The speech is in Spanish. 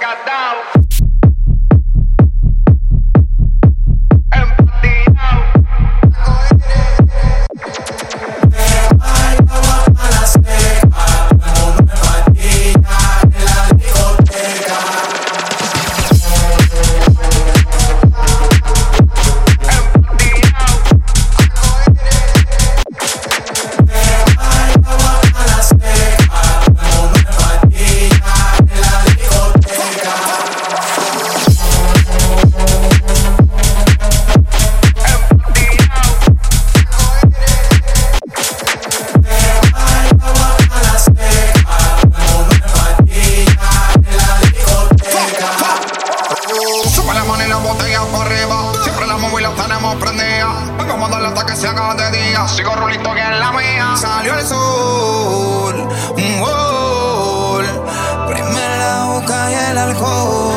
got that. Acabas de día. Sigo rulito que es la mía. Salió el sol, un gol. Prime la boca y el alcohol.